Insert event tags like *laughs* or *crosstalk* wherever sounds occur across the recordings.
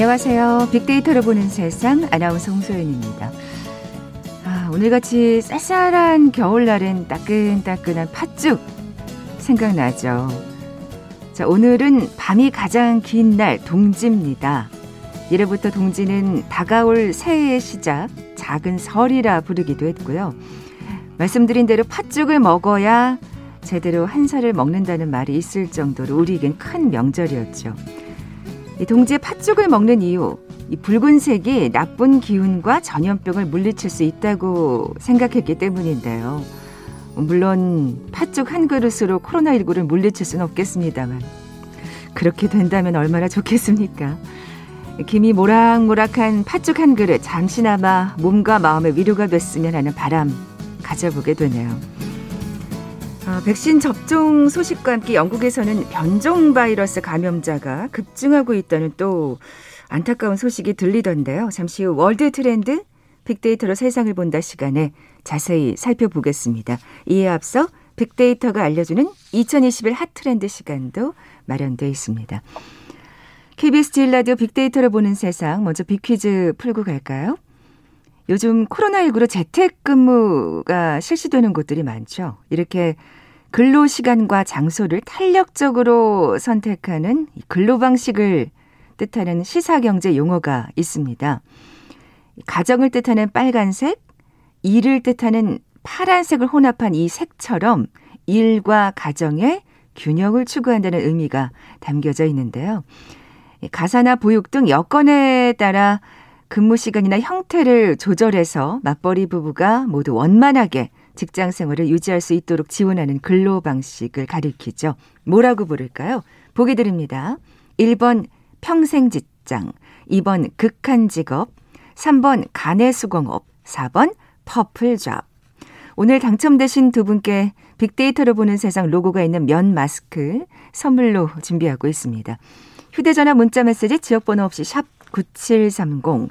안녕하세요. 빅데이터를 보는 세상 아나운서 홍소연입니다. 아, 오늘같이 쌀쌀한 겨울날엔 따끈따끈한 팥죽 생각나죠. 자, 오늘은 밤이 가장 긴 날 동지입니다. 이래부터 동지는 다가올 새해의 시작, 작은 설이라 부르기도 했고요. 말씀드린 대로 팥죽을 먹어야 제대로 한 살을 먹는다는 말이 있을 정도로 우리에겐 큰 명절이었죠. 이 동지의 팥죽을 먹는 이유, 이 붉은색이 나쁜 기운과 전염병을 물리칠 수 있다고 생각했기 때문인데요. 물론 팥죽 한 그릇으로 코로나19를 물리칠 수는 없겠습니다만 그렇게 된다면 얼마나 좋겠습니까? 김이 모락모락한 팥죽 한 그릇 잠시나마 몸과 마음의 위로가 됐으면 하는 바람 가져보게 되네요. 어, 백신 접종 소식과 함께 영국에서는 변종 바이러스 감염자가 급증하고 있다는 또 안타까운 소식이 들리던데요. 잠시 후 월드 트렌드 빅데이터로 세상을 본다 시간에 자세히 살펴보겠습니다. 이에 앞서 빅데이터가 알려주는 2021 핫트렌드 시간도 마련되어 있습니다. KBS 제일 라디오 빅데이터를 보는 세상 먼저 빅퀴즈 풀고 갈까요? 요즘 코로나19로 재택근무가 실시되는 곳들이 많죠. 이렇게 근로 시간과 장소를 탄력적으로 선택하는 근로 방식을 뜻하는 시사경제 용어가 있습니다. 가정을 뜻하는 빨간색, 일을 뜻하는 파란색을 혼합한 이 색처럼 일과 가정의 균형을 추구한다는 의미가 담겨져 있는데요. 가사나 보육 등 여건에 따라 근무 시간이나 형태를 조절해서 맞벌이 부부가 모두 원만하게 직장 생활을 유지할 수 있도록 지원하는 근로 방식을 가리키죠. 뭐라고 부를까요? 보기 드립니다. 1번 평생 직장, 2번 극한 직업, 3번 간의 수공업, 4번 퍼플 잡. 오늘 당첨되신 두 분께 빅데이터로 보는 세상 로고가 있는 면 마스크 선물로 준비하고 있습니다. 휴대전화 문자 메시지 지역번호 없이 샵 9730,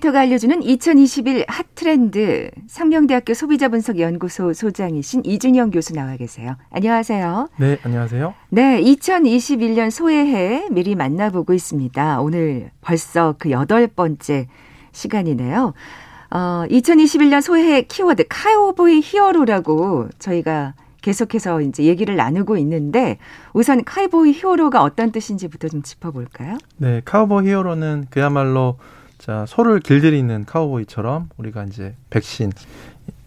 빅데이터가 알려주는 2021 핫트렌드 상명대학교 소비자분석연구소 소장이신 이준영 교수 나와 계세요. 안녕하세요. 네, 안녕하세요. 네, 2021년 소해해 미리 만나보고 있습니다. 오늘 벌써 그 여덟 번째 시간이네요. 어, 2021년 소해해 키워드 카우보이 히어로라고 저희가 계속해서 이제 얘기를 나누고 있는데 우선 카우보이 히어로가 어떤 뜻인지부터 좀 짚어볼까요? 네, 카우보이 히어로는 그야말로 자, 소를 길들이는 카우보이처럼 우리가 이제 백신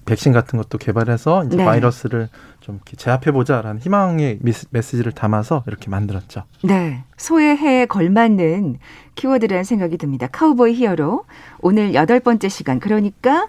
백신 같은 것도 개발해서 이제 네. 바이러스를 좀 이렇게 제압해 보자라는 희망의 메시지를 담아서 이렇게 만들었죠. 네. 소의 해에 걸맞는 키워드라는 생각이 듭니다. 카우보이 히어로. 오늘 여덟 번째 시간. 그러니까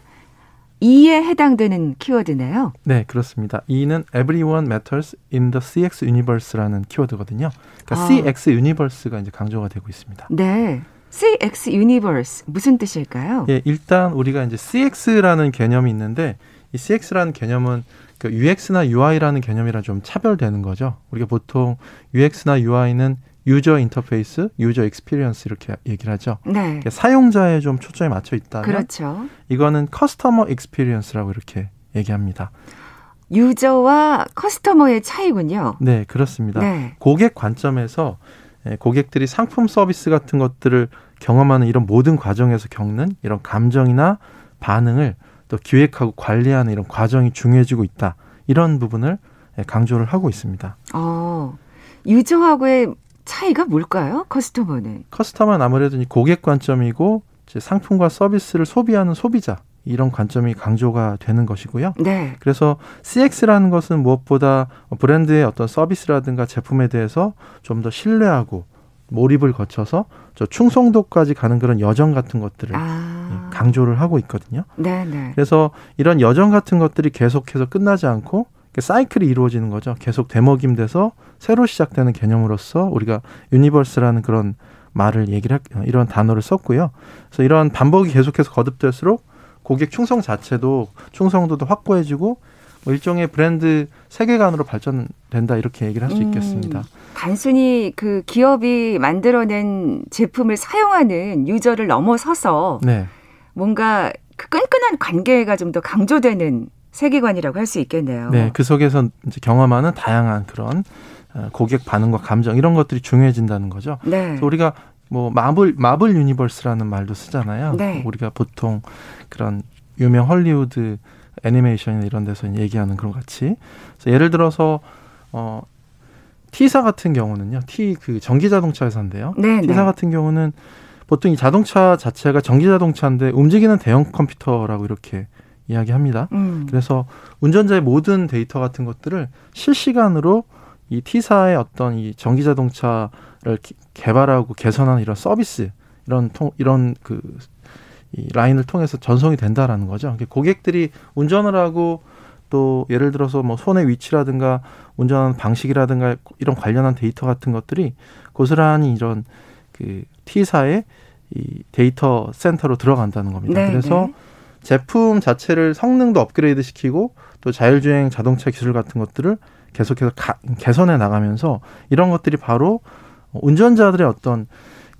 2에 해당되는 키워드네요. 네, 그렇습니다. 2는 everyone matters in the CX universe라는 키워드거든요. 그러니까 아. CX universe가 이제 강조가 되고 있습니다. 네. CX universe 무슨 뜻일까요? 예, 일단 우리가 이제 CX라는 개념이 있는데 이 CX라는 개념은 그 UX나 UI라는 개념이랑 좀 차별되는 거죠. 우리가 보통 UX나 UI는 user interface, user experience 이렇게 얘기를 하죠. 네. 사용자에 좀 초점이 맞춰 있다면 그렇죠. 이거는 customer experience라고 이렇게 얘기합니다. 유저와 커스터머의 차이군요. 네, 그렇습니다. 네. 고객 관점에서 예, 고객들이 상품 서비스 같은 것들을 경험하는 이런 모든 과정에서 겪는 이런 감정이나 반응을 또 기획하고 관리하는 이런 과정이 중요해지고 있다. 이런 부분을 예, 강조를 하고 있습니다. 어, 유저하고의 차이가 뭘까요? 커스터머는? 커스터머는 아무래도 고객 관점이고 상품과 서비스를 소비하는 소비자 이런 관점이 강조가 되는 것이고요. 네. 그래서 CX라는 것은 무엇보다 브랜드의 어떤 서비스라든가 제품에 대해서 좀 더 신뢰하고 몰입을 거쳐서 저 충성도까지 가는 그런 여정 같은 것들을 아. 강조를 하고 있거든요. 네 네. 그래서 이런 여정 같은 것들이 계속해서 끝나지 않고 사이클이 이루어지는 거죠. 계속 되먹임돼서 새로 시작되는 개념으로서 우리가 universe라는 그런 말을 얘기를 이런 단어를 썼고요. 그래서 이런 반복이 계속해서 거듭될수록 고객 충성 자체도 충성도도 확보해지고 뭐 일종의 브랜드 세계관으로 발전된다 이렇게 얘기를 할 수 있겠습니다. 음, 단순히 그 기업이 만들어낸 제품을 사용하는 유저를 넘어서서 네. 뭔가 그 끈끈한 관계가 좀 더 강조되는 세계관이라고 할 수 있겠네요. 네, 그 속에서 이제 경험하는 다양한 그런 어, 고객 반응과 감정 이런 것들이 중요해진다는 거죠. 네. 그래서 우리가 뭐 마블 마블 universe라는 말도 쓰잖아요. 네. 우리가 보통 그런 유명 헐리우드 애니메이션이나 이런 데서 얘기하는 그런 같이. 그래서 예를 들어서 어 T사 같은 경우는요. T 그 전기 자동차 회사인데요. 네, T사 네. 같은 경우는 보통 이 자동차 자체가 전기 자동차인데 움직이는 대형 컴퓨터라고 이렇게 이야기합니다. 음. 그래서 운전자의 모든 데이터 같은 것들을 실시간으로 이 T사의 어떤 이 전기 자동차를 개발하고 개선하는 이런 서비스 이런 통 이런 그 이 라인을 통해서 전송이 된다라는 거죠. 고객들이 운전을 하고 또 예를 들어서 뭐 손의 위치라든가 운전하는 방식이라든가 이런 관련한 데이터 같은 것들이 고스란히 이런 그 T사의 이 데이터 센터로 들어간다는 겁니다. 네, 그래서 네. 제품 자체를 성능도 업그레이드 시키고 또 자율주행 자동차 기술 같은 것들을 계속해서 가, 개선해 나가면서 이런 것들이 바로 운전자들의 어떤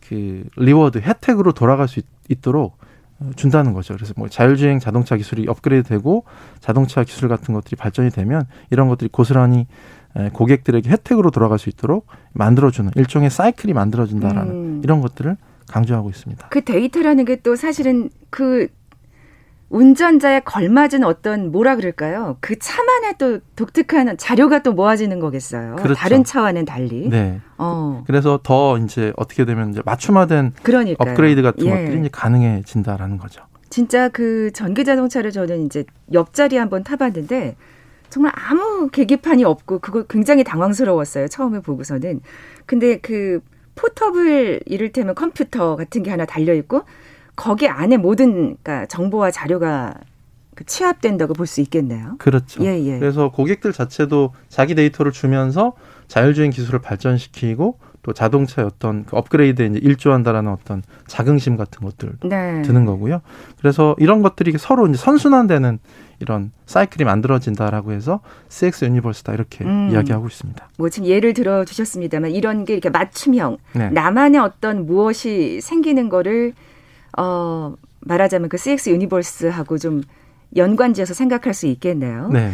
그 reward 혜택으로 돌아갈 수 있, 도록 준다는 거죠. 그래서 뭐 자율주행 자동차 기술이 업그레이드 되고 자동차 기술 같은 것들이 발전이 되면 이런 것들이 고스란히 고객들에게 혜택으로 돌아갈 수 있도록 만들어주는 일종의 사이클이 만들어진다라는 음. 이런 것들을 강조하고 있습니다. 그 데이터라는 게 또 사실은 그 운전자에 걸맞은 어떤 뭐라 그럴까요? 그 차만의 또 독특한 자료가 또 모아지는 거겠어요. 그렇죠. 다른 차와는 달리. 네. 어. 그래서 더 이제 어떻게 되면 이제 맞춤화된 그러니까요. 업그레이드 같은 예. 것들이 이제 가능해진다라는 거죠. 진짜 그 전기 자동차를 저는 이제 옆자리에 한번 타봤는데 정말 아무 계기판이 없고 그거 굉장히 당황스러웠어요. 처음에 보고서는. 근데 그 포터블 이를테면 컴퓨터 같은 게 하나 달려 있고 거기 안에 모든 그러니까 정보와 자료가 그 취합된다고 볼 수 있겠네요. 그렇죠. 예, 예. 그래서 고객들 자체도 자기 데이터를 주면서 자율주행 기술을 발전시키고 또 자동차의 어떤 그 업그레이드에 이제 일조한다라는 어떤 자긍심 같은 것들 네. 드는 거고요. 그래서 이런 것들이 서로 이제 선순환되는 이런 사이클이 만들어진다라고 해서 CX universe다 이렇게 음. 이야기하고 있습니다. 뭐 지금 예를 들어 주셨습니다만 이런 게 이렇게 맞춤형 네. 나만의 어떤 무엇이 생기는 거를 어, 말하자면 그 CX universe하고 좀 연관지어서 생각할 수 있겠네요. 네.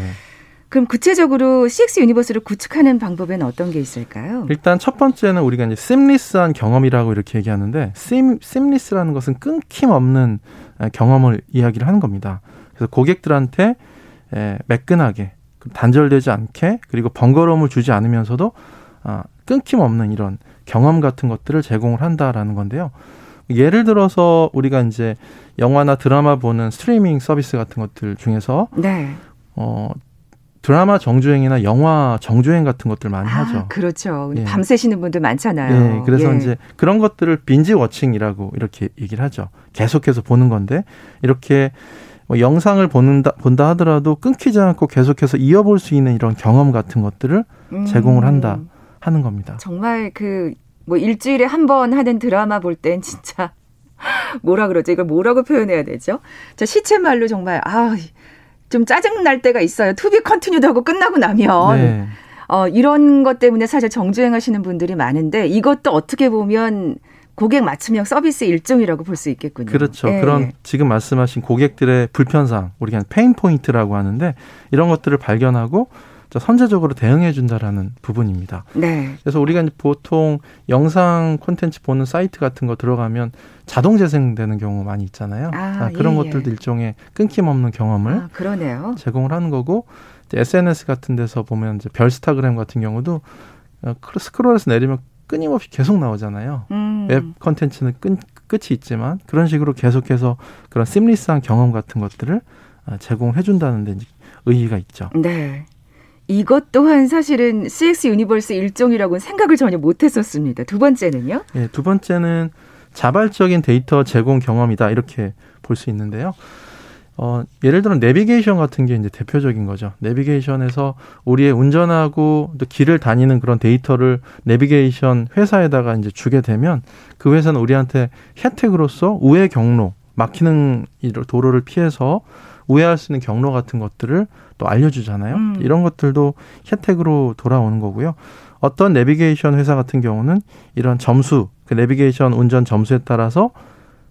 그럼 구체적으로 CX universe를 구축하는 방법에는 어떤 게 있을까요? 일단 첫 번째는 우리가 이제 seamless한 경험이라고 이렇게 얘기하는데 심, seamless라는 것은 끊김없는 경험을 이야기를 하는 겁니다. 그래서 고객들한테 에, 매끈하게 단절되지 않게 그리고 번거로움을 주지 않으면서도 아, 끊김없는 이런 경험 같은 것들을 제공을 한다라는 건데요. 예를 들어서 우리가 이제 영화나 드라마 보는 스트리밍 서비스 같은 것들 중에서 네. 어 드라마 정주행이나 영화 정주행 같은 것들 많이 아, 하죠. 그렇죠. 예. 밤새시는 분들 많잖아요. 예, 그래서 예. 이제 그런 것들을 빈지 워칭이라고 이렇게 얘기를 하죠. 계속해서 보는 건데 이렇게 뭐 영상을 보는다 본다 하더라도 끊기지 않고 계속해서 이어볼 수 있는 이런 경험 같은 것들을 음. 제공을 한다 하는 겁니다. 정말 그 뭐 일주일에 한 번 하는 드라마 볼 땐 진짜 *laughs* 뭐라 그러죠? 이걸 뭐라고 표현해야 되죠? 자, 시쳇말로 정말 아, 좀 짜증 날 때가 있어요. to be continued 하고 끝나고 나면 네. 어, 이런 것 때문에 사실 정주행 하시는 분들이 많은데 이것도 어떻게 보면 고객 맞춤형 서비스 일종이라고 볼 수 있겠군요. 그렇죠. 네. 그런 지금 말씀하신 고객들의 불편 사항, 우리가 pain point라고 하는데 이런 것들을 발견하고 선제적으로 대응해 준다라는 부분입니다. 네. 그래서 우리가 이제 보통 영상 콘텐츠 보는 사이트 같은 거 들어가면 자동 재생되는 경우 많이 있잖아요. 아, 아, 그런 예, 것들도 일종의 끊김없는 경험을 아, 그러네요. 제공을 하는 거고 SNS 같은 데서 보면 이제 별스타그램 같은 경우도 어, 스크롤해서 내리면 끊임없이 계속 나오잖아요. 음. 웹 콘텐츠는 끝, 끝이 있지만 그런 식으로 계속해서 그런 seamless한 경험 같은 것들을 아, 제공해 준다는 데 의의가 있죠. 네. 이것 또한 사실은 CX universe 일종이라고는 생각을 전혀 못했었습니다. 두 번째는요? 예, 두 번째는 자발적인 데이터 제공 경험이다 이렇게 볼 수 있는데요. 어, 예를 들어 내비게이션 같은 게 이제 대표적인 거죠. 내비게이션에서 우리의 운전하고 또 길을 다니는 그런 데이터를 내비게이션 회사에다가 이제 주게 되면 그 회사는 우리한테 혜택으로서 우회 경로, 막히는 도로를 피해서 우회할 수 있는 경로 같은 것들을 또 알려주잖아요. 음. 이런 것들도 혜택으로 돌아오는 거고요. 어떤 내비게이션 회사 같은 경우는 이런 점수, 그 내비게이션 운전 점수에 따라서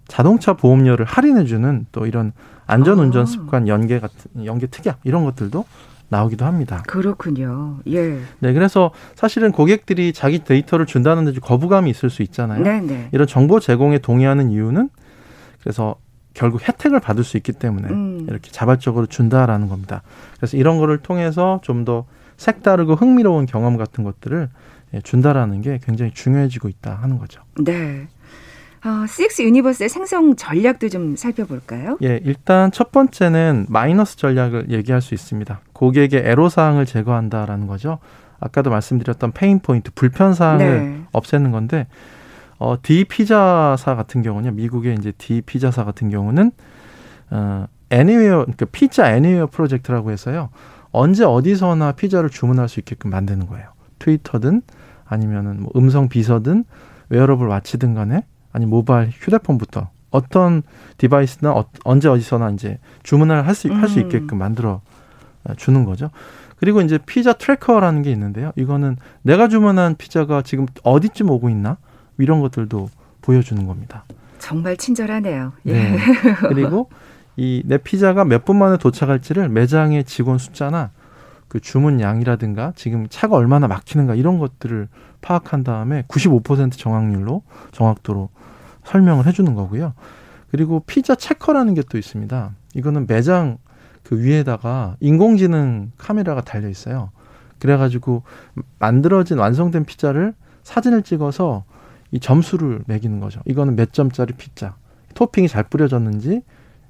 자동차 보험료를 할인해주는 또 이런 안전 운전 아. 습관 연계 같은 연계 특약 이런 것들도 나오기도 합니다. 그렇군요. 예. 네, 그래서 사실은 고객들이 자기 데이터를 준다는 데 거부감이 있을 수 있잖아요. 네네. 네. 이런 정보 제공에 동의하는 이유는 그래서 결국 혜택을 받을 수 있기 때문에 음. 이렇게 자발적으로 준다라는 겁니다. 그래서 이런 거를 통해서 좀 더 색다르고 흥미로운 경험 같은 것들을 예, 준다라는 게 굉장히 중요해지고 있다 하는 거죠. 네. 어, CX universe의 생성 전략도 좀 살펴볼까요? 예, 일단 첫 번째는 마이너스 전략을 얘기할 수 있습니다. 고객의 애로사항을 제거한다라는 거죠. 아까도 말씀드렸던 pain point, 불편 사항을 네. 없애는 건데 어, D 피자사 같은 경우는 미국의 이제 D 피자사 같은 경우는 어, anywhere 그러니까 피자 anywhere 프로젝트라고 해서요. 언제 어디서나 피자를 주문할 수 있게끔 만드는 거예요. 트위터든 아니면은 뭐 음성 비서든 wearable watch든 간에 아니 모바일 휴대폰부터 어떤 device나 어, 언제 어디서나 이제 주문을 할 수 할수 음. 있게끔 만들어 주는 거죠. 그리고 이제 피자 tracker라는 게 있는데요. 이거는 내가 주문한 피자가 지금 어디쯤 오고 있나 이런 것들도 보여주는 겁니다. 정말 친절하네요. 예. 네. 그리고 이 내 피자가 몇 분 만에 도착할지를 매장의 직원 숫자나 그 주문 양이라든가 지금 차가 얼마나 막히는가 이런 것들을 파악한 다음에 95% 정확률로 정확도로 설명을 해주는 거고요. 그리고 피자 체커라는 게 또 있습니다. 이거는 매장 그 위에다가 인공지능 카메라가 달려 있어요. 그래가지고 만들어진 완성된 피자를 사진을 찍어서 이 점수를 매기는 거죠. 이거는 몇 점짜리 피자, 토핑이 잘 뿌려졌는지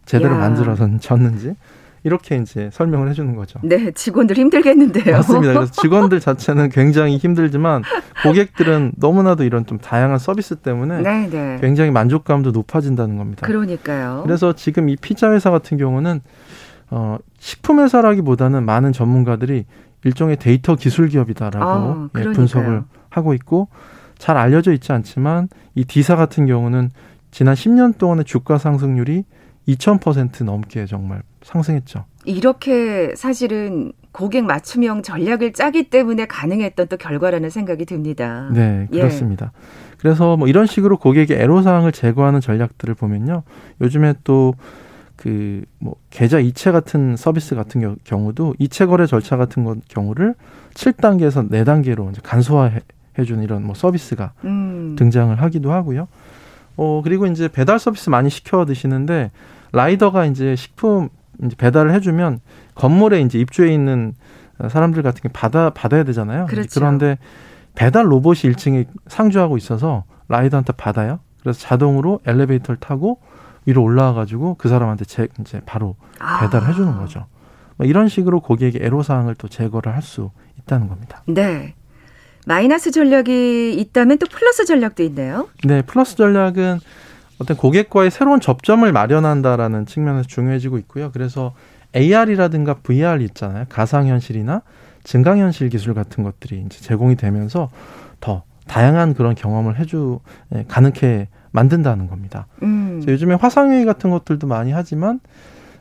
제대로 만들어졌는지 이렇게 이제 설명을 해주는 거죠. 네, 직원들 힘들겠는데요. 맞습니다. 그래서 *laughs* 직원들 자체는 굉장히 힘들지만 고객들은 너무나도 이런 좀 다양한 서비스 때문에 네네. 네. 굉장히 만족감도 높아진다는 겁니다. 그러니까요. 그래서 지금 이 피자 회사 같은 경우는 어, 식품 회사라기보다는 많은 전문가들이 일종의 데이터 기술 기업이다라고 아, 예, 분석을 하고 있고 잘 알려져 있지 않지만 이 디사 같은 경우는 지난 10년 동안의 주가 상승률이 2000% 넘게 정말 상승했죠. 이렇게 사실은 고객 맞춤형 전략을 짜기 때문에 가능했던 또 결과라는 생각이 듭니다. 네, 예. 그렇습니다. 예. 그래서 뭐 이런 식으로 고객의 애로사항을 제거하는 전략들을 보면요. 요즘에 또 그 뭐 계좌 이체 같은 서비스 같은 경우도 이체 거래 절차 같은 경우를 7단계에서 4단계로 이제 간소화해 주는 이런 뭐 서비스가 음. 등장을 하기도 하고요. 어 그리고 이제 배달 서비스 많이 시켜 드시는데 라이더가 이제 식품 이제 배달을 해주면 건물에 이제 입주해 있는 사람들 같은 게 받아 받아야 되잖아요. 그렇죠. 그런데 배달 로봇이 1층에 상주하고 있어서 라이더한테 받아요. 그래서 자동으로 엘리베이터를 타고 위로 올라와 가지고 그 사람한테 제, 이제 바로 아. 배달을 아. 해주는 거죠. 뭐 이런 식으로 고객의 애로 사항을 또 제거를 할 수 있다는 겁니다. 네. 마이너스 전략이 있다면 또 플러스 전략도 있네요. 네, 플러스 전략은 어떤 고객과의 새로운 접점을 마련한다라는 측면에서 중요해지고 있고요. 그래서 AR이라든가 VR 있잖아요. 가상현실이나 증강현실 기술 같은 것들이 이제 제공이 되면서 더 다양한 그런 경험을 해주 예, 가능케 만든다는 겁니다. 음. 요즘에 화상회의 같은 것들도 많이 하지만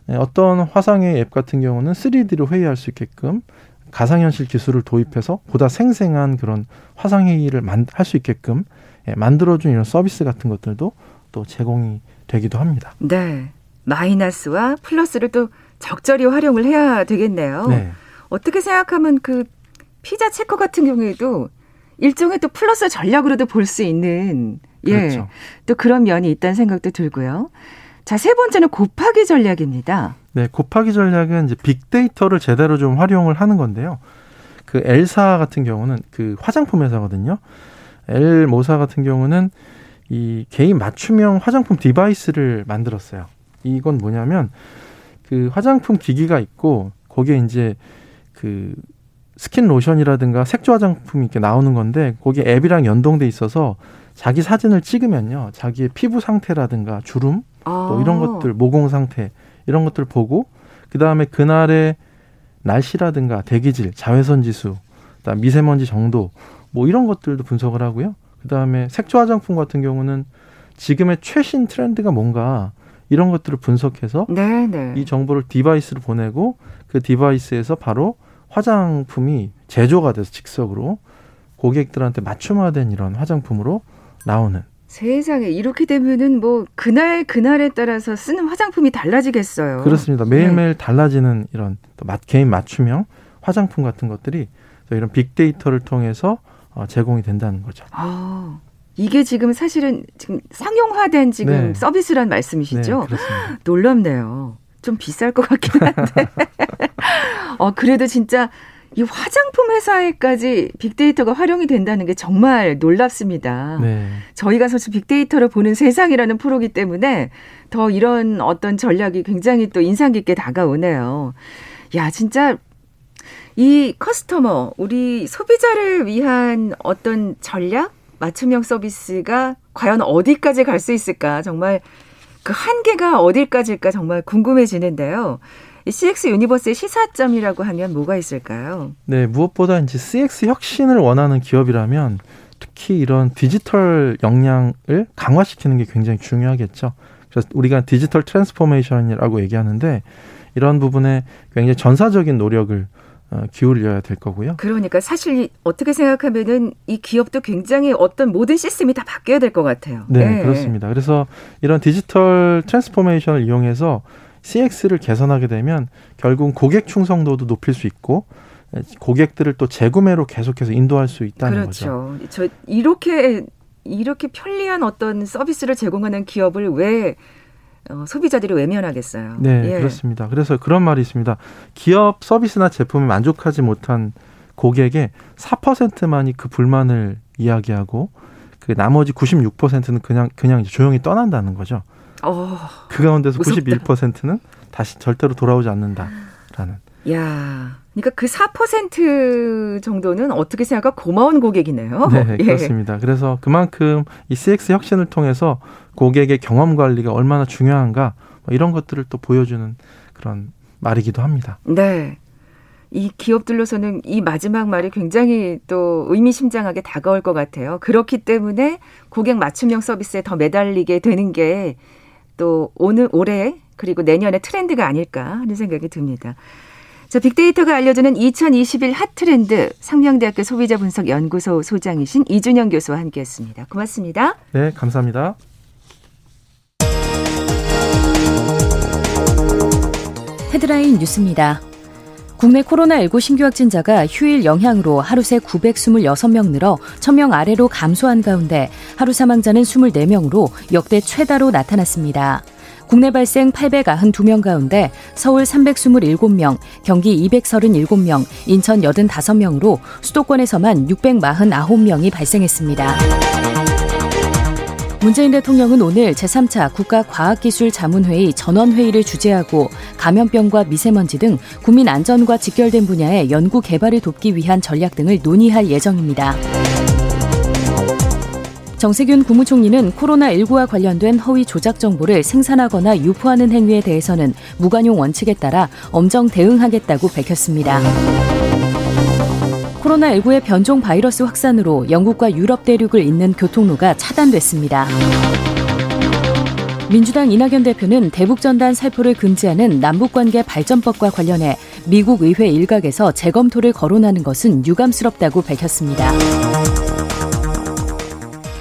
예, 어떤 화상회의 앱 같은 경우는 3D로 회의할 수 있게끔 가상현실 기술을 도입해서 보다 생생한 그런 화상회의를 할 수 있게끔 예, 만들어준 이런 서비스 같은 것들도 또 제공이 되기도 합니다. 네. 마이너스와 플러스를 또 적절히 활용을 해야 되겠네요. 네. 어떻게 생각하면 그 피자 체커 같은 경우에도 일종의 또 플러스 전략으로도 볼 수 있는 예. 그렇죠. 또 그런 면이 있다는 생각도 들고요. 자, 세 번째는 곱하기 전략입니다. 네, 곱하기 전략은 이제 빅데이터를 제대로 좀 활용을 하는 건데요. 그 L사 같은 경우는 그 화장품 회사거든요. L모사 같은 경우는 이 개인 맞춤형 화장품 device를 만들었어요. 이건 뭐냐면 그 화장품 기기가 있고 거기에 이제 그 스킨 로션이라든가 색조 화장품이 이렇게 나오는 건데 거기에 앱이랑 연동돼 있어서 자기 사진을 찍으면요. 자기의 피부 상태라든가 주름 아. 또 이런 것들 모공 상태 이런 것들 보고 그다음에 그날의 날씨라든가 대기질, 자외선 지수, 그다음 미세먼지 정도 뭐 이런 것들도 분석을 하고요. 그다음에 색조 화장품 같은 경우는 지금의 최신 트렌드가 뭔가 이런 것들을 분석해서 네네. 네. 이 정보를 device로 보내고 그 device에서 바로 화장품이 제조가 돼서 즉석으로 고객들한테 맞춤화된 이런 화장품으로 나오는 세상에 이렇게 되면은 뭐 그날 그날에 따라서 쓰는 화장품이 달라지겠어요. 그렇습니다. 매일매일 네. 달라지는 이런 또 개인 맞춤형 화장품 같은 것들이 이런 빅데이터를 통해서 어, 제공이 된다는 거죠. 아, 이게 지금 사실은 지금 상용화된 지금 네. 서비스란 말씀이시죠? 네, 놀랍네요. 좀 비쌀 것 같긴 한데. *laughs* 어, 그래도 진짜 이 화장품 회사에까지 빅데이터가 활용이 된다는 게 정말 놀랍습니다. 네. 저희가 사실 빅데이터를 보는 세상이라는 프로기 때문에 더 이런 어떤 전략이 굉장히 또 인상 깊게 다가오네요. 야, 진짜 이 커스터머, 우리 소비자를 위한 어떤 전략, 맞춤형 서비스가 과연 어디까지 갈 수 있을까? 정말 그 한계가 어디까지일까 정말 궁금해지는데요. CX universe의 시사점이라고 하면 뭐가 있을까요? 네, 무엇보다 이제 CX 혁신을 원하는 기업이라면 특히 이런 디지털 역량을 강화시키는 게 굉장히 중요하겠죠. 그래서 우리가 digital transformation이라고 얘기하는데 이런 부분에 굉장히 전사적인 노력을 어, 기울여야 될 거고요. 그러니까 사실 어떻게 생각하면은 이 기업도 굉장히 어떤 모든 시스템이 다 바뀌어야 될 것 같아요. 네, 네, 그렇습니다. 그래서 이런 digital transformation을 이용해서 CX를 개선하게 되면 결국 고객 충성도도 높일 수 있고 고객들을 또 재구매로 계속해서 인도할 수 있다는 그렇죠. 거죠. 저 이렇게 이렇게 편리한 어떤 서비스를 제공하는 기업을 왜 어, 소비자들이 외면하겠어요. 네, 예. 그렇습니다. 그래서 그런 말이 있습니다. 기업 서비스나 제품에 만족하지 못한 고객의 4%만이 그 불만을 이야기하고 그 나머지 96%는 그냥 그냥 조용히 떠난다는 거죠. 어, 그 가운데서 무섭다. 91%는 다시 절대로 돌아오지 않는다라는. 야, 그러니까 그 4% 정도는 어떻게 생각할까 고마운 고객이네요. 네, *laughs* 예. 그렇습니다. 그래서 그만큼 이 CX 혁신을 통해서 고객의 경험 관리가 얼마나 중요한가 뭐 이런 것들을 또 보여주는 그런 말이기도 합니다. 네. 이 기업들로서는 이 마지막 말이 굉장히 또 의미심장하게 다가올 것 같아요. 그렇기 때문에 고객 맞춤형 서비스에 더 매달리게 되는 게 또 오늘 올해 그리고 내년의 트렌드가 아닐까 하는 생각이 듭니다. 자, 빅데이터가 알려주는 2021 핫트렌드 상명대학교 소비자분석연구소 소장이신 이준영 교수와 함께했습니다. 고맙습니다. 네, 감사합니다. 헤드라인 뉴스입니다. 국내 코로나19 신규 확진자가 휴일 영향으로 하루 새 926명 늘어 1000명 아래로 감소한 가운데 하루 사망자는 24명으로 역대 최다로 나타났습니다. 국내 발생 892명 가운데 서울 327명, 경기 237명, 인천 85명으로 수도권에서만 649명이 발생했습니다. 문재인 대통령은 오늘 제3차 국가과학기술자문회의 전원회의를 주재하고 감염병과 미세먼지 등 국민 안전과 직결된 분야의 연구 개발을 돕기 위한 전략 등을 논의할 예정입니다. 정세균 국무총리는 코로나19와 관련된 허위 조작 정보를 생산하거나 유포하는 행위에 대해서는 무관용 원칙에 따라 엄정 대응하겠다고 밝혔습니다. 코로나19의 변종 바이러스 확산으로 영국과 유럽 대륙을 잇는 교통로가 차단됐습니다. 민주당 이낙연 대표는 대북전단 살포를 금지하는 남북관계 발전법과 관련해 미국 의회 일각에서 재검토를 거론하는 것은 유감스럽다고 밝혔습니다.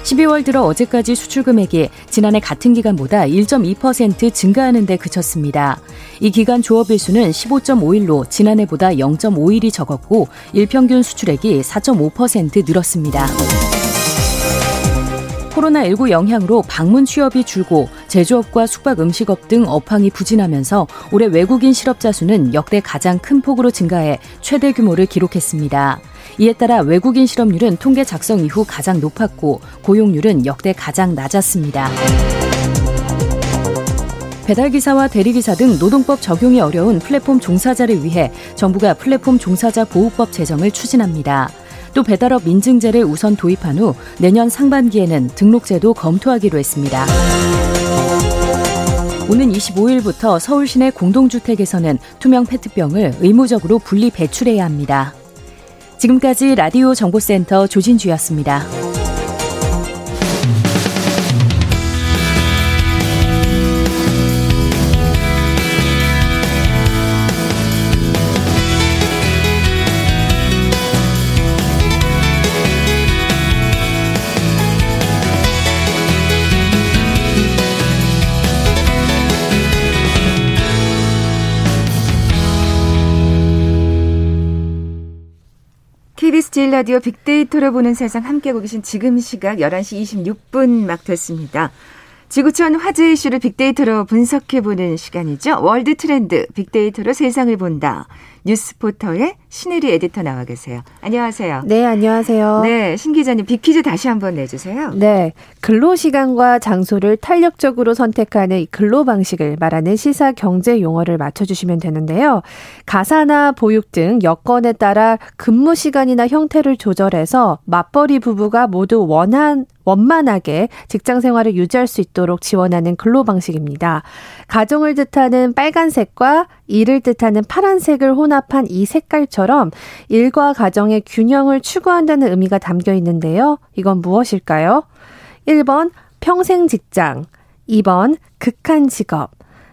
12월 들어 어제까지 수출 금액이 지난해 같은 기간보다 1.2% 증가하는 데 그쳤습니다. 이 기간 조업일수는 15.5일로 지난해보다 0.5일이 적었고 일평균 수출액이 4.5% 늘었습니다. 코로나19 영향으로 방문 취업이 줄고 제조업과 숙박 음식업 등 업황이 부진하면서 올해 외국인 실업자 수는 역대 가장 큰 폭으로 증가해 최대 규모를 기록했습니다. 이에 따라 외국인 실업률은 통계 작성 이후 가장 높았고 고용률은 역대 가장 낮았습니다. 배달기사와 대리기사 등 노동법 적용이 어려운 플랫폼 종사자를 위해 정부가 플랫폼 종사자 보호법 제정을 추진합니다. 또 배달업 인증제를 우선 도입한 후 내년 상반기에는 등록제도 검토하기로 했습니다. 오는 25일부터 서울 시내 공동주택에서는 투명 페트병을 의무적으로 분리 배출해야 합니다. 지금까지 라디오 정보센터 조진주였습니다. KBS 제일 라디오 빅데이터로 보는 세상 함께하고 계신 지금 시각 11시 26분 막 됐습니다. 지구촌 화제 이슈를 빅데이터로 분석해보는 시간이죠. World Trend 빅데이터로 세상을 본다. 뉴스포터의 신혜리 에디터 나와 계세요. 안녕하세요. 네, 안녕하세요. 네, 신 기자님 빅퀴즈 다시 한번 내주세요. 네, 근로 시간과 장소를 탄력적으로 선택하는 근로 방식을 말하는 시사 경제 용어를 맞춰주시면 되는데요. 가사나 보육 등 여건에 따라 근무 시간이나 형태를 조절해서 맞벌이 부부가 모두 원한 원만하게 직장 생활을 유지할 수 있도록 지원하는 근로 방식입니다. 가정을 뜻하는 빨간색과 일을 뜻하는 파란색을 혼합한 이 색깔처럼 일과 가정의 균형을 추구한다는 의미가 담겨 있는데요. 이건 무엇일까요? 1번 평생 직장, 2번 극한 직업,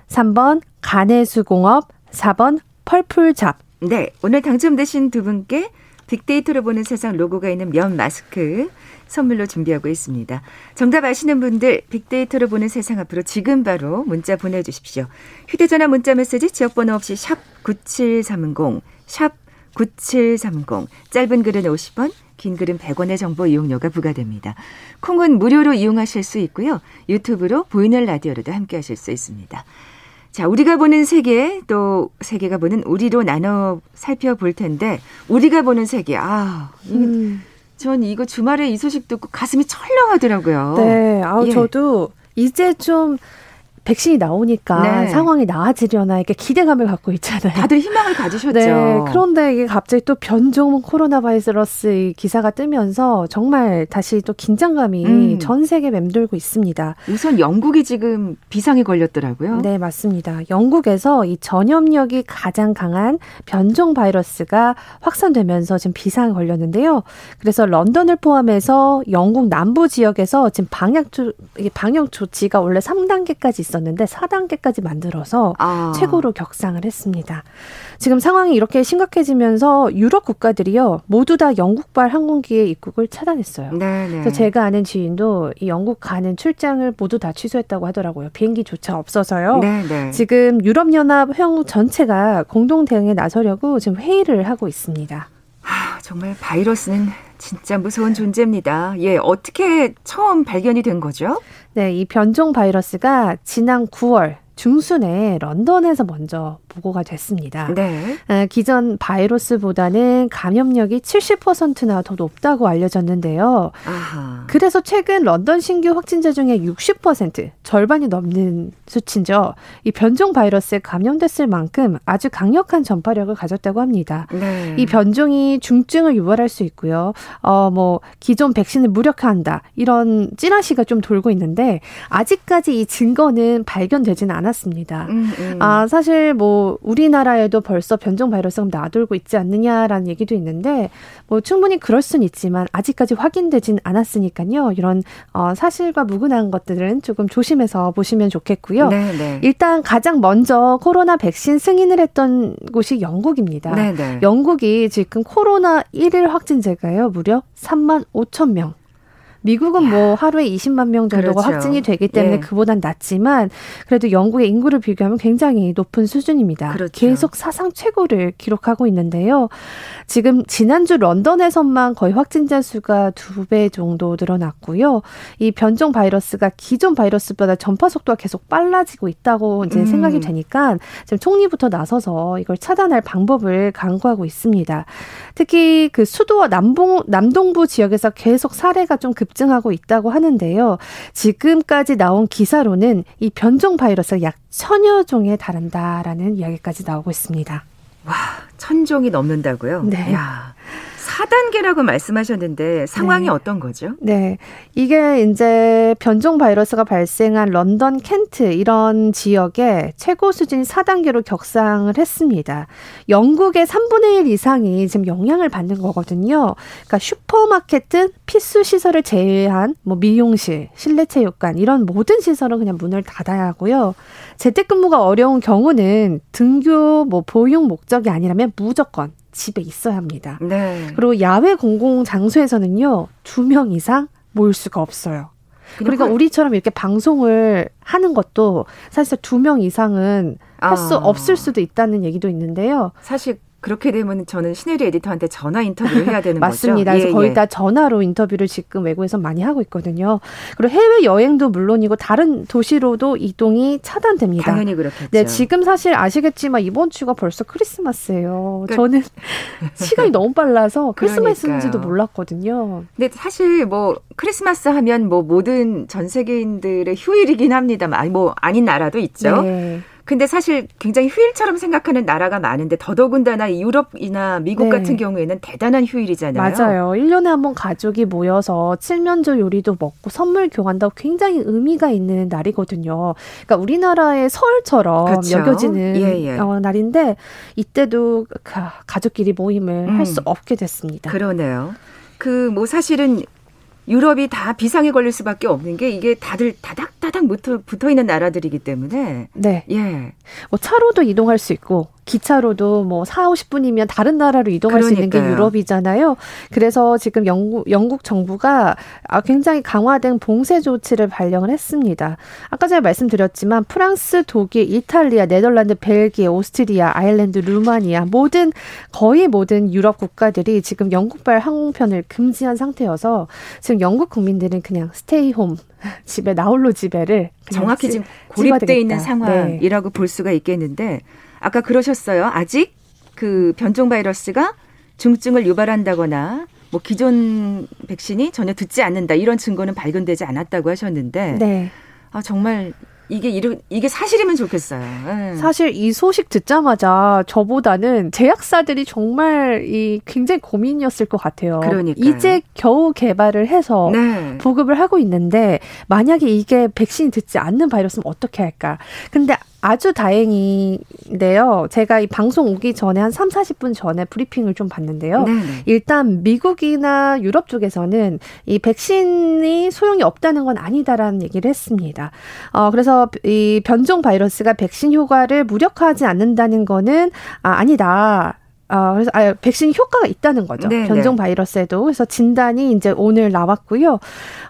3번 가내수공업, 4번 펄풀 잡. 네, 오늘 당첨되신 두 분께 빅데이터로 보는 세상 로고가 있는 면 마스크 선물로 준비하고 있습니다. 정답 아시는 분들 빅데이터로 보는 세상 앞으로 지금 바로 문자 보내주십시오. 휴대전화 문자 메시지 지역번호 없이 샵 9730, 샵 9730, 짧은 글은 50원, 긴 글은 100원의 정보 이용료가 부과됩니다. 콩은 무료로 이용하실 수 있고요. 유튜브로 보이는 라디오로도 함께 하실 수 있습니다. 자, 우리가 보는 세계, 또 세계가 보는 우리로 나눠 살펴볼 텐데, 우리가 보는 세계, 아, 음. 전 이거 주말에 이 소식 듣고 가슴이 철렁하더라고요. 네, 아우 예. 저도 이제 좀 백신이 나오니까 네. 상황이 나아지려나 이렇게 기대감을 갖고 있잖아요. 다들 희망을 가지셨죠. 네. 그런데 이게 갑자기 또 변종 코로나 바이러스 기사가 뜨면서 정말 다시 또 긴장감이 음. 전 세계 맴돌고 있습니다. 우선 영국이 지금 비상에 걸렸더라고요. 네, 맞습니다. 영국에서 이 전염력이 가장 강한 변종 바이러스가 확산되면서 지금 비상에 걸렸는데요. 그래서 런던을 포함해서 영국 남부 지역에서 지금 방역 조, 방역 조치가 원래 3단계까지 있었 있었는데 4단계까지 만들어서 아. 최고로 격상을 했습니다. 지금 상황이 이렇게 심각해지면서 유럽 국가들이요 모두 다 영국발 항공기의 입국을 차단했어요. 네네. 그래서 제가 아는 지인도 이 영국 가는 출장을 모두 다 취소했다고 하더라고요. 비행기조차 없어서요. 네네. 지금 유럽 연합 회원 전체가 공동 대응에 나서려고 지금 회의를 하고 있습니다. 아, 정말 바이러스는 진짜 무서운 존재입니다. 예, 어떻게 처음 발견이 된 거죠? 네, 이 변종 바이러스가 지난 9월 중순에 런던에서 먼저 보고가 됐습니다. 네. 기존 바이러스보다는 감염력이 70%나 더 높다고 알려졌는데요. 아하. 그래서 최근 런던 신규 확진자 중에 60% 절반이 넘는 수치죠. 이 변종 바이러스에 감염됐을 만큼 아주 강력한 전파력을 가졌다고 합니다. 네. 이 변종이 중증을 유발할 수 있고요. 어, 뭐 기존 백신을 무력화한다 이런 찌라시가 좀 돌고 있는데 아직까지 이 증거는 발견되지는 않았 습니다. 음, 음. 아 사실 뭐 우리나라에도 벌써 변종 바이러스가 나돌고 있지 않느냐라는 얘기도 있는데 뭐 충분히 그럴 수는 있지만 아직까지 확인되진 않았으니까요. 이런 어, 사실과 무근한 것들은 조금 조심해서 보시면 좋겠고요. 네네. 네. 일단 가장 먼저 코로나 백신 승인을 했던 곳이 영국입니다. 네네. 네. 영국이 지금 코로나 1일 확진자가요 무려 3만 5천 명. 미국은 뭐 하루에 20만 명 정도가 그렇죠. 확진이 되기 때문에 예. 그보단 낮지만 그래도 영국의 인구를 비교하면 굉장히 높은 수준입니다. 그렇죠. 계속 사상 최고를 기록하고 있는데요. 지금 지난주 런던에서만 거의 확진자 수가 두 배 정도 늘어났고요. 이 변종 바이러스가 기존 바이러스보다 전파 속도가 계속 빨라지고 있다고 이제 음. 생각이 되니까 지금 총리부터 나서서 이걸 차단할 방법을 강구하고 있습니다. 특히 그 수도와 남봉 남동부 지역에서 계속 사례가 좀 급. 급증하고 있다고 하는데요. 지금까지 나온 기사로는 이 변종 바이러스가 약 천여 종에 달한다라는 이야기까지 나오고 있습니다. 와, 천 종이 넘는다고요? 네. 야. 4단계라고 말씀하셨는데 상황이 네. 어떤 거죠? 네. 이게 이제 변종 바이러스가 발생한 런던 켄트 이런 지역에 최고 수준 4단계로 격상을 했습니다. 영국의 3분의 1 이상이 지금 영향을 받는 거거든요. 그러니까 슈퍼마켓 필수 시설을 제외한 뭐 미용실, 실내 체육관 이런 모든 시설은 그냥 문을 닫아야 하고요. 재택근무가 어려운 경우는 등교 뭐 보육 목적이 아니라면 무조건 집에 있어야 합니다. 네. 그리고 야외 공공 장소에서는요 두 명 이상 모일 수가 없어요. 그러니까 우리처럼 이렇게 방송을 하는 것도 사실 두 명 이상은 할수 아. 없을 수도 있다는 얘기도 있는데요. 사실 그렇게 되면 저는 신혜리 에디터한테 전화 인터뷰를 해야 되는 *laughs* 맞습니다. 거죠. 그래서 예, 거의 예. 다 전화로 인터뷰를 지금 외국에서 많이 하고 있거든요. 그리고 해외 여행도 물론이고 다른 도시로도 이동이 차단됩니다. 당연히 그렇겠죠. 네, 지금 사실 아시겠지만 이번 주가 벌써 크리스마스예요. 그러니까, 저는 *laughs* 시간이 너무 빨라서 크리스마스인지도 몰랐거든요. 근데 사실 뭐 크리스마스 하면 뭐 모든 전 세계인들의 휴일이긴 합니다만 뭐 아닌 나라도 있죠. 네. 근데 사실 굉장히 휴일처럼 생각하는 나라가 많은데 더더군다나 유럽이나 미국 네. 같은 경우에는 대단한 휴일이잖아요. 맞아요. 1년에 한 번 가족이 모여서 칠면조 요리도 먹고 선물 교환도 굉장히 의미가 있는 날이거든요. 그러니까 우리나라의 설처럼 그렇죠. 여겨지는 예, 예. 어, 날인데 이때도 가족끼리 모임을 음. 할수 없게 됐습니다. 그러네요. 그뭐 사실은 유럽이 다 비상에 걸릴 수밖에 없는 게 이게 다들 다닥다닥 붙어, 붙어 있는 나라들이기 때문에 네. 예. 뭐 차로도 이동할 수 있고 기차로도 뭐 4, 50분이면 다른 나라로 이동할 그러니까요. 수 있는 게 유럽이잖아요. 그래서 지금 영국, 영국 정부가 아, 굉장히 강화된 봉쇄 조치를 발령을 했습니다. 아까 전에 말씀드렸지만 프랑스, 독일, 이탈리아, 네덜란드, 벨기에, 오스트리아, 아일랜드, 루마니아 모든 거의 모든 유럽 국가들이 지금 영국발 항공편을 금지한 상태여서 지금 영국 국민들은 그냥 스테이 홈 *laughs* 집에 나홀로 집에를 정확히 지금 고립돼 있는 상황이라고 네. 볼 수가 있겠는데 아까 그러셨어요. 아직 그 변종 바이러스가 중증을 유발한다거나 뭐 기존 백신이 전혀 듣지 않는다 이런 증거는 발견되지 않았다고 하셨는데 네. 아 정말 이게 이르, 이게 사실이면 좋겠어요. 네. 사실 이 소식 듣자마자 저보다는 제약사들이 정말 이 굉장히 고민이었을 것 같아요. 그러니까 이제 겨우 개발을 해서 네. 보급을 하고 있는데 만약에 이게 백신이 듣지 않는 바이러스면 어떻게 할까? 근데 아주 다행인데요. 제가 이 방송 오기 전에 한 3, 40분 전에 브리핑을 좀 봤는데요. 네네. 일단 미국이나 유럽 쪽에서는 이 백신이 소용이 없다는 건 아니다라는 얘기를 했습니다. 어, 그래서 이 변종 바이러스가 백신 효과를 무력화하지 않는다는 거는 아, 아니다. 어, 그래서 아, 백신 효과가 있다는 거죠. 네네. 변종 바이러스에도. 그래서 진단이 이제 오늘 나왔고요.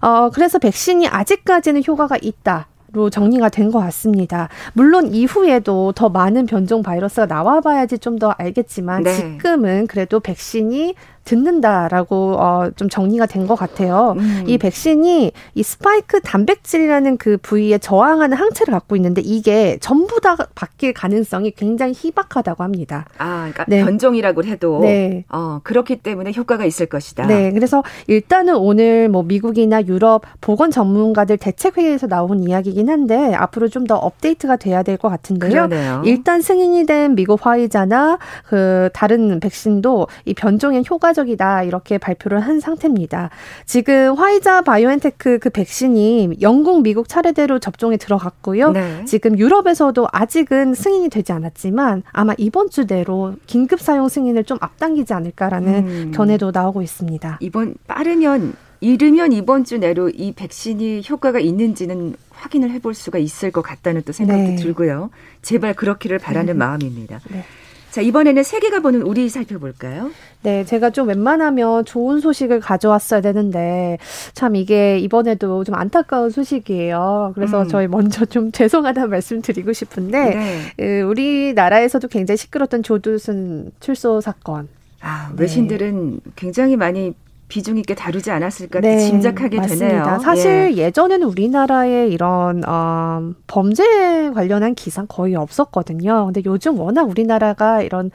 어, 그래서 백신이 아직까지는 효과가 있다. 로 정리가 된 것 같습니다. 물론 이후에도 더 많은 변종 바이러스가 나와봐야지 좀 더 알겠지만 네. 지금은 그래도 백신이 듣는다라고 어, 좀 정리가 된 것 같아요. 음. 이 백신이 이 스파이크 단백질이라는 그 부위에 저항하는 항체를 갖고 있는데 이게 전부 다 바뀔 가능성이 굉장히 희박하다고 합니다. 아, 그러니까 네. 변종이라고 해도 네. 어, 그렇기 때문에 효과가 있을 것이다. 네, 그래서 일단은 오늘 뭐 미국이나 유럽 보건 전문가들 대책 회의에서 나온 이야기긴 한데 앞으로 좀 더 업데이트가 돼야 될 것 같은데요. 그러네요. 일단 승인이 된 미국 화이자나 그 다른 백신도 이 변종엔 효과 효과적이다 이렇게 발표를 한 상태입니다. 지금 화이자 바이오엔테크 그 백신이 영국, 미국 차례대로 접종에 들어갔고요. 네. 지금 유럽에서도 아직은 승인이 되지 않았지만 아마 이번 주 내로 긴급 사용 승인을 좀 앞당기지 않을까라는 음. 견해도 나오고 있습니다. 이번 빠르면 이르면 이번 주 내로 이 백신이 효과가 있는지는 확인을 해볼 수가 있을 것 같다는 또 생각도 네. 들고요. 제발 그렇기를 바라는 음. 마음입니다. 네. 자, 이번에는 세계가 보는 우리 살펴볼까요? 네, 제가 좀 웬만하면 좋은 소식을 가져왔어야 되는데 참 이게 이번에도 좀 안타까운 소식이에요. 그래서 음. 저희 먼저 좀 *laughs* 죄송하다는 말씀 드리고 싶은데 네. 그 우리나라에서도 굉장히 시끄럽던 조두순 출소 사건. 아, 외신들은 네. 굉장히 많이 비중 있게 다루지 않았을까 네, 짐작하게 맞습니다. 되네요. 사실 예. 전에는 우리나라에 이런 어, 범죄 관련한 기사 거의 없었거든요. 근데 요즘 워낙 우리나라가 이런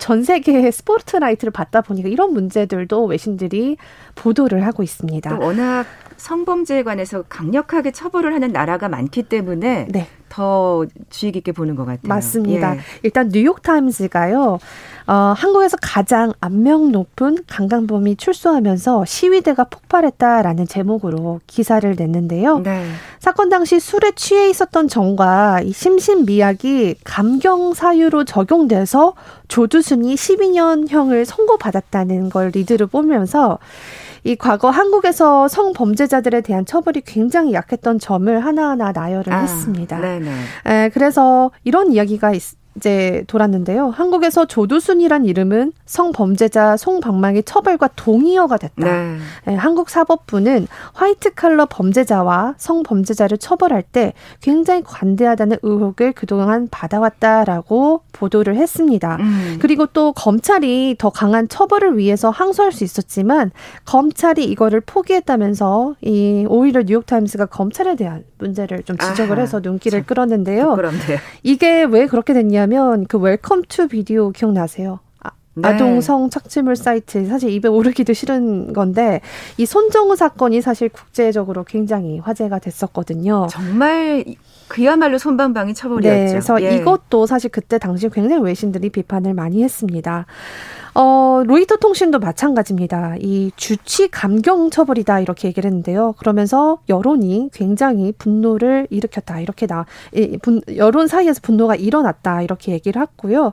전 세계의 스포트라이트를 받다 보니까 이런 문제들도 외신들이 보도를 하고 있습니다. 워낙 성범죄에 관해서 강력하게 처벌을 하는 나라가 많기 때문에 네. 더 주의 깊게 보는 것 같아요. 맞습니다. 예. 일단 뉴욕타임즈가요. 어, 한국에서 가장 악명 높은 강간범이 출소하면서 시위대가 폭발했다라는 제목으로 기사를 냈는데요. 네. 사건 당시 술에 취해 있었던 정과 이 심신미약이 감경 사유로 적용돼서 조 두순이 12년형을 선고받았다는 걸 리드를 보면서 이 과거 한국에서 성범죄자들에 대한 처벌이 굉장히 약했던 점을 하나하나 나열을 아, 했습니다. 네네. 에, 그래서 이런 이야기가 있, 이제 돌았는데요. 한국에서 조두순이란 이름은 성범죄자 솜방망이 처벌과 동의어가 됐다. 네. 네, 한국 사법부는 화이트칼라 범죄자와 성범죄자를 처벌할 때 굉장히 관대하다는 의혹을 그동안 받아왔다라고 보도를 했습니다. 음. 그리고 또 검찰이 더 강한 처벌을 위해서 항소할 수 있었지만 검찰이 이거를 포기했다면서 이 오히려 뉴욕타임스가 검찰에 대한 문제를 좀 지적을 아하, 해서 눈길을 끌었는데요. 부끄럽네요. 이게 왜 그렇게 됐냐 면 그 Welcome to Video 기억나세요? 아, 네. 아동 성 착취물 사이트 사실 입에 올리기도 싫은 건데 이 손정우 사건이 사실 국제적으로 굉장히 화제가 됐었거든요. 정말 그야말로 손방방이 처벌이었죠. 네, 그래서 예. 이것도 사실 그때 당시 굉장히 외신들이 비판을 많이 했습니다. 어, 로이터 통신도 마찬가지입니다. 이 주치 감경 처벌이다 이렇게 얘기를 했는데요. 그러면서 여론이 굉장히 분노를 일으켰다 이렇게 나 이, 분, 여론 사이에서 분노가 일어났다 이렇게 얘기를 했고요.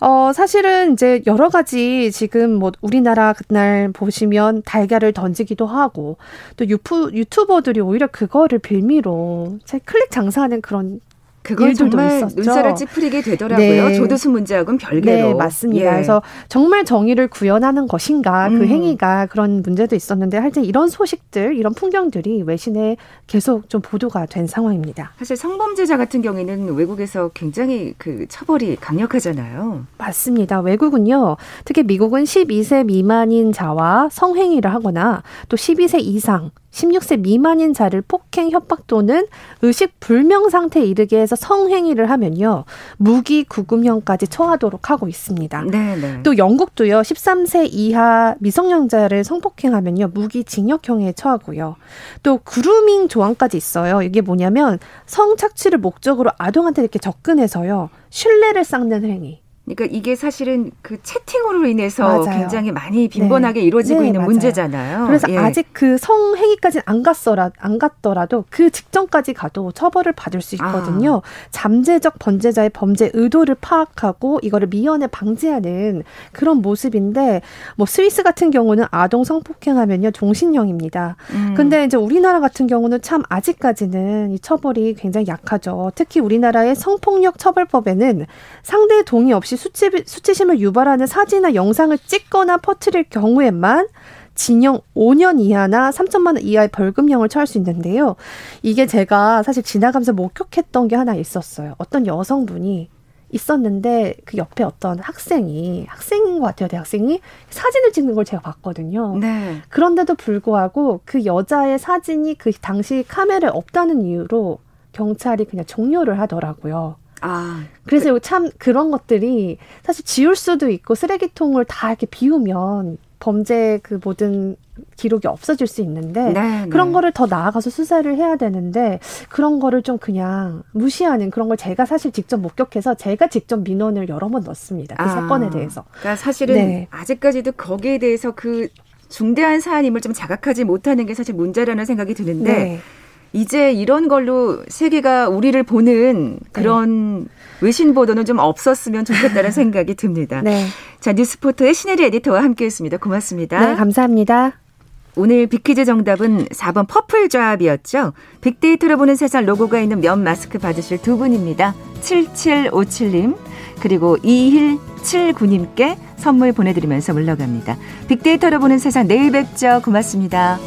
어, 사실은 이제 여러 가지 지금 뭐 우리나라 그날 보시면 달걀을 던지기도 하고 또 유튜, 유튜버들이 오히려 그거를 빌미로 클릭 장사하는 그런 그건 정말 있었죠. 눈살을 찌푸리게 되더라고요. 네. 조두순 문제하고는 별개로. 네, 맞습니다. 예. 그래서 정말 정의를 구현하는 것인가 그 음. 그 행위가 그런 문제도 있었는데 하여튼 이런 소식들, 이런 풍경들이 외신에 계속 좀 보도가 된 상황입니다. 사실 성범죄자 같은 경우에는 외국에서 굉장히 그 처벌이 강력하잖아요. 맞습니다. 외국은요. 특히 미국은 12세 미만인 자와 성행위를 하거나 또 12세 이상 16세 미만인 자를 폭행, 협박 또는 의식 불명 상태에 이르게 해서 성행위를 하면요. 무기 구금형까지 처하도록 하고 있습니다. 네네. 네. 또 영국도요. 13세 이하 미성년자를 성폭행하면요. 무기 징역형에 처하고요. 또 그루밍 조항까지 있어요. 이게 뭐냐면 성 착취를 목적으로 아동한테 이렇게 접근해서요. 신뢰를 쌓는 행위. 그러니까 이게 사실은 그 채팅으로 인해서 맞아요. 굉장히 많이 빈번하게 네. 이루어지고 네, 있는 맞아요. 문제잖아요. 그래서 예. 아직 그 성행위까지는 안 갔더라 안 갔더라도 그 직전까지 가도 처벌을 받을 수 있거든요. 아. 잠재적 범죄자의 범죄 의도를 파악하고 이거를 미연에 방지하는 그런 모습인데 뭐 스위스 같은 경우는 아동 성폭행하면요 종신형입니다. 음. 근데 이제 우리나라 같은 경우는 참 아직까지는 이 처벌이 굉장히 약하죠. 특히 우리나라의 성폭력 처벌법에는 상대 동의 없이 수치, 수치심을 유발하는 사진이나 영상을 찍거나 퍼뜨릴 경우에만 징역 5년 이하나 3천만 원 이하의 벌금형을 처할 수 있는데요. 이게 제가 사실 지나가면서 목격했던 게 하나 있었어요. 어떤 여성분이 있었는데 그 옆에 어떤 학생이 학생인 것 같아요 대학생이 사진을 찍는 걸 제가 봤거든요. 네. 그런데도 불구하고 그 여자의 사진이 그 당시 카메라에 없다는 이유로 경찰이 그냥 종료를 하더라고요. 아. 그래서 그, 참 그런 것들이 사실 지울 수도 있고 쓰레기통을 다 이렇게 비우면 범죄 그 모든 기록이 없어질 수 있는데 네, 그런 네. 거를 더 나아가서 수사를 해야 되는데 그런 거를 좀 그냥 무시하는 그런 걸 제가 사실 직접 목격해서 제가 직접 민원을 여러 번 넣었습니다. 그 아, 사건에 대해서. 그러니까 사실은 네. 아직까지도 거기에 대해서 그 중대한 사안임을 좀 자각하지 못하는 게 사실 문제라는 생각이 드는데 네. 이제 이런 걸로 세계가 우리를 보는 그런 네. 외신 보도는 좀 없었으면 좋겠다는 생각이 듭니다. 네. 자, 뉴스포터의 신혜리 에디터와 함께했습니다. 고맙습니다. 네, 감사합니다. 오늘 빅퀴즈 정답은 4번 purple job이었죠. 빅데이터로 보는 세상 로고가 있는 면 마스크 받으실 두 분입니다. 7757님 그리고 2179님께 선물 보내드리면서 물러갑니다. 빅데이터로 보는 세상 내일 뵙죠. 고맙습니다.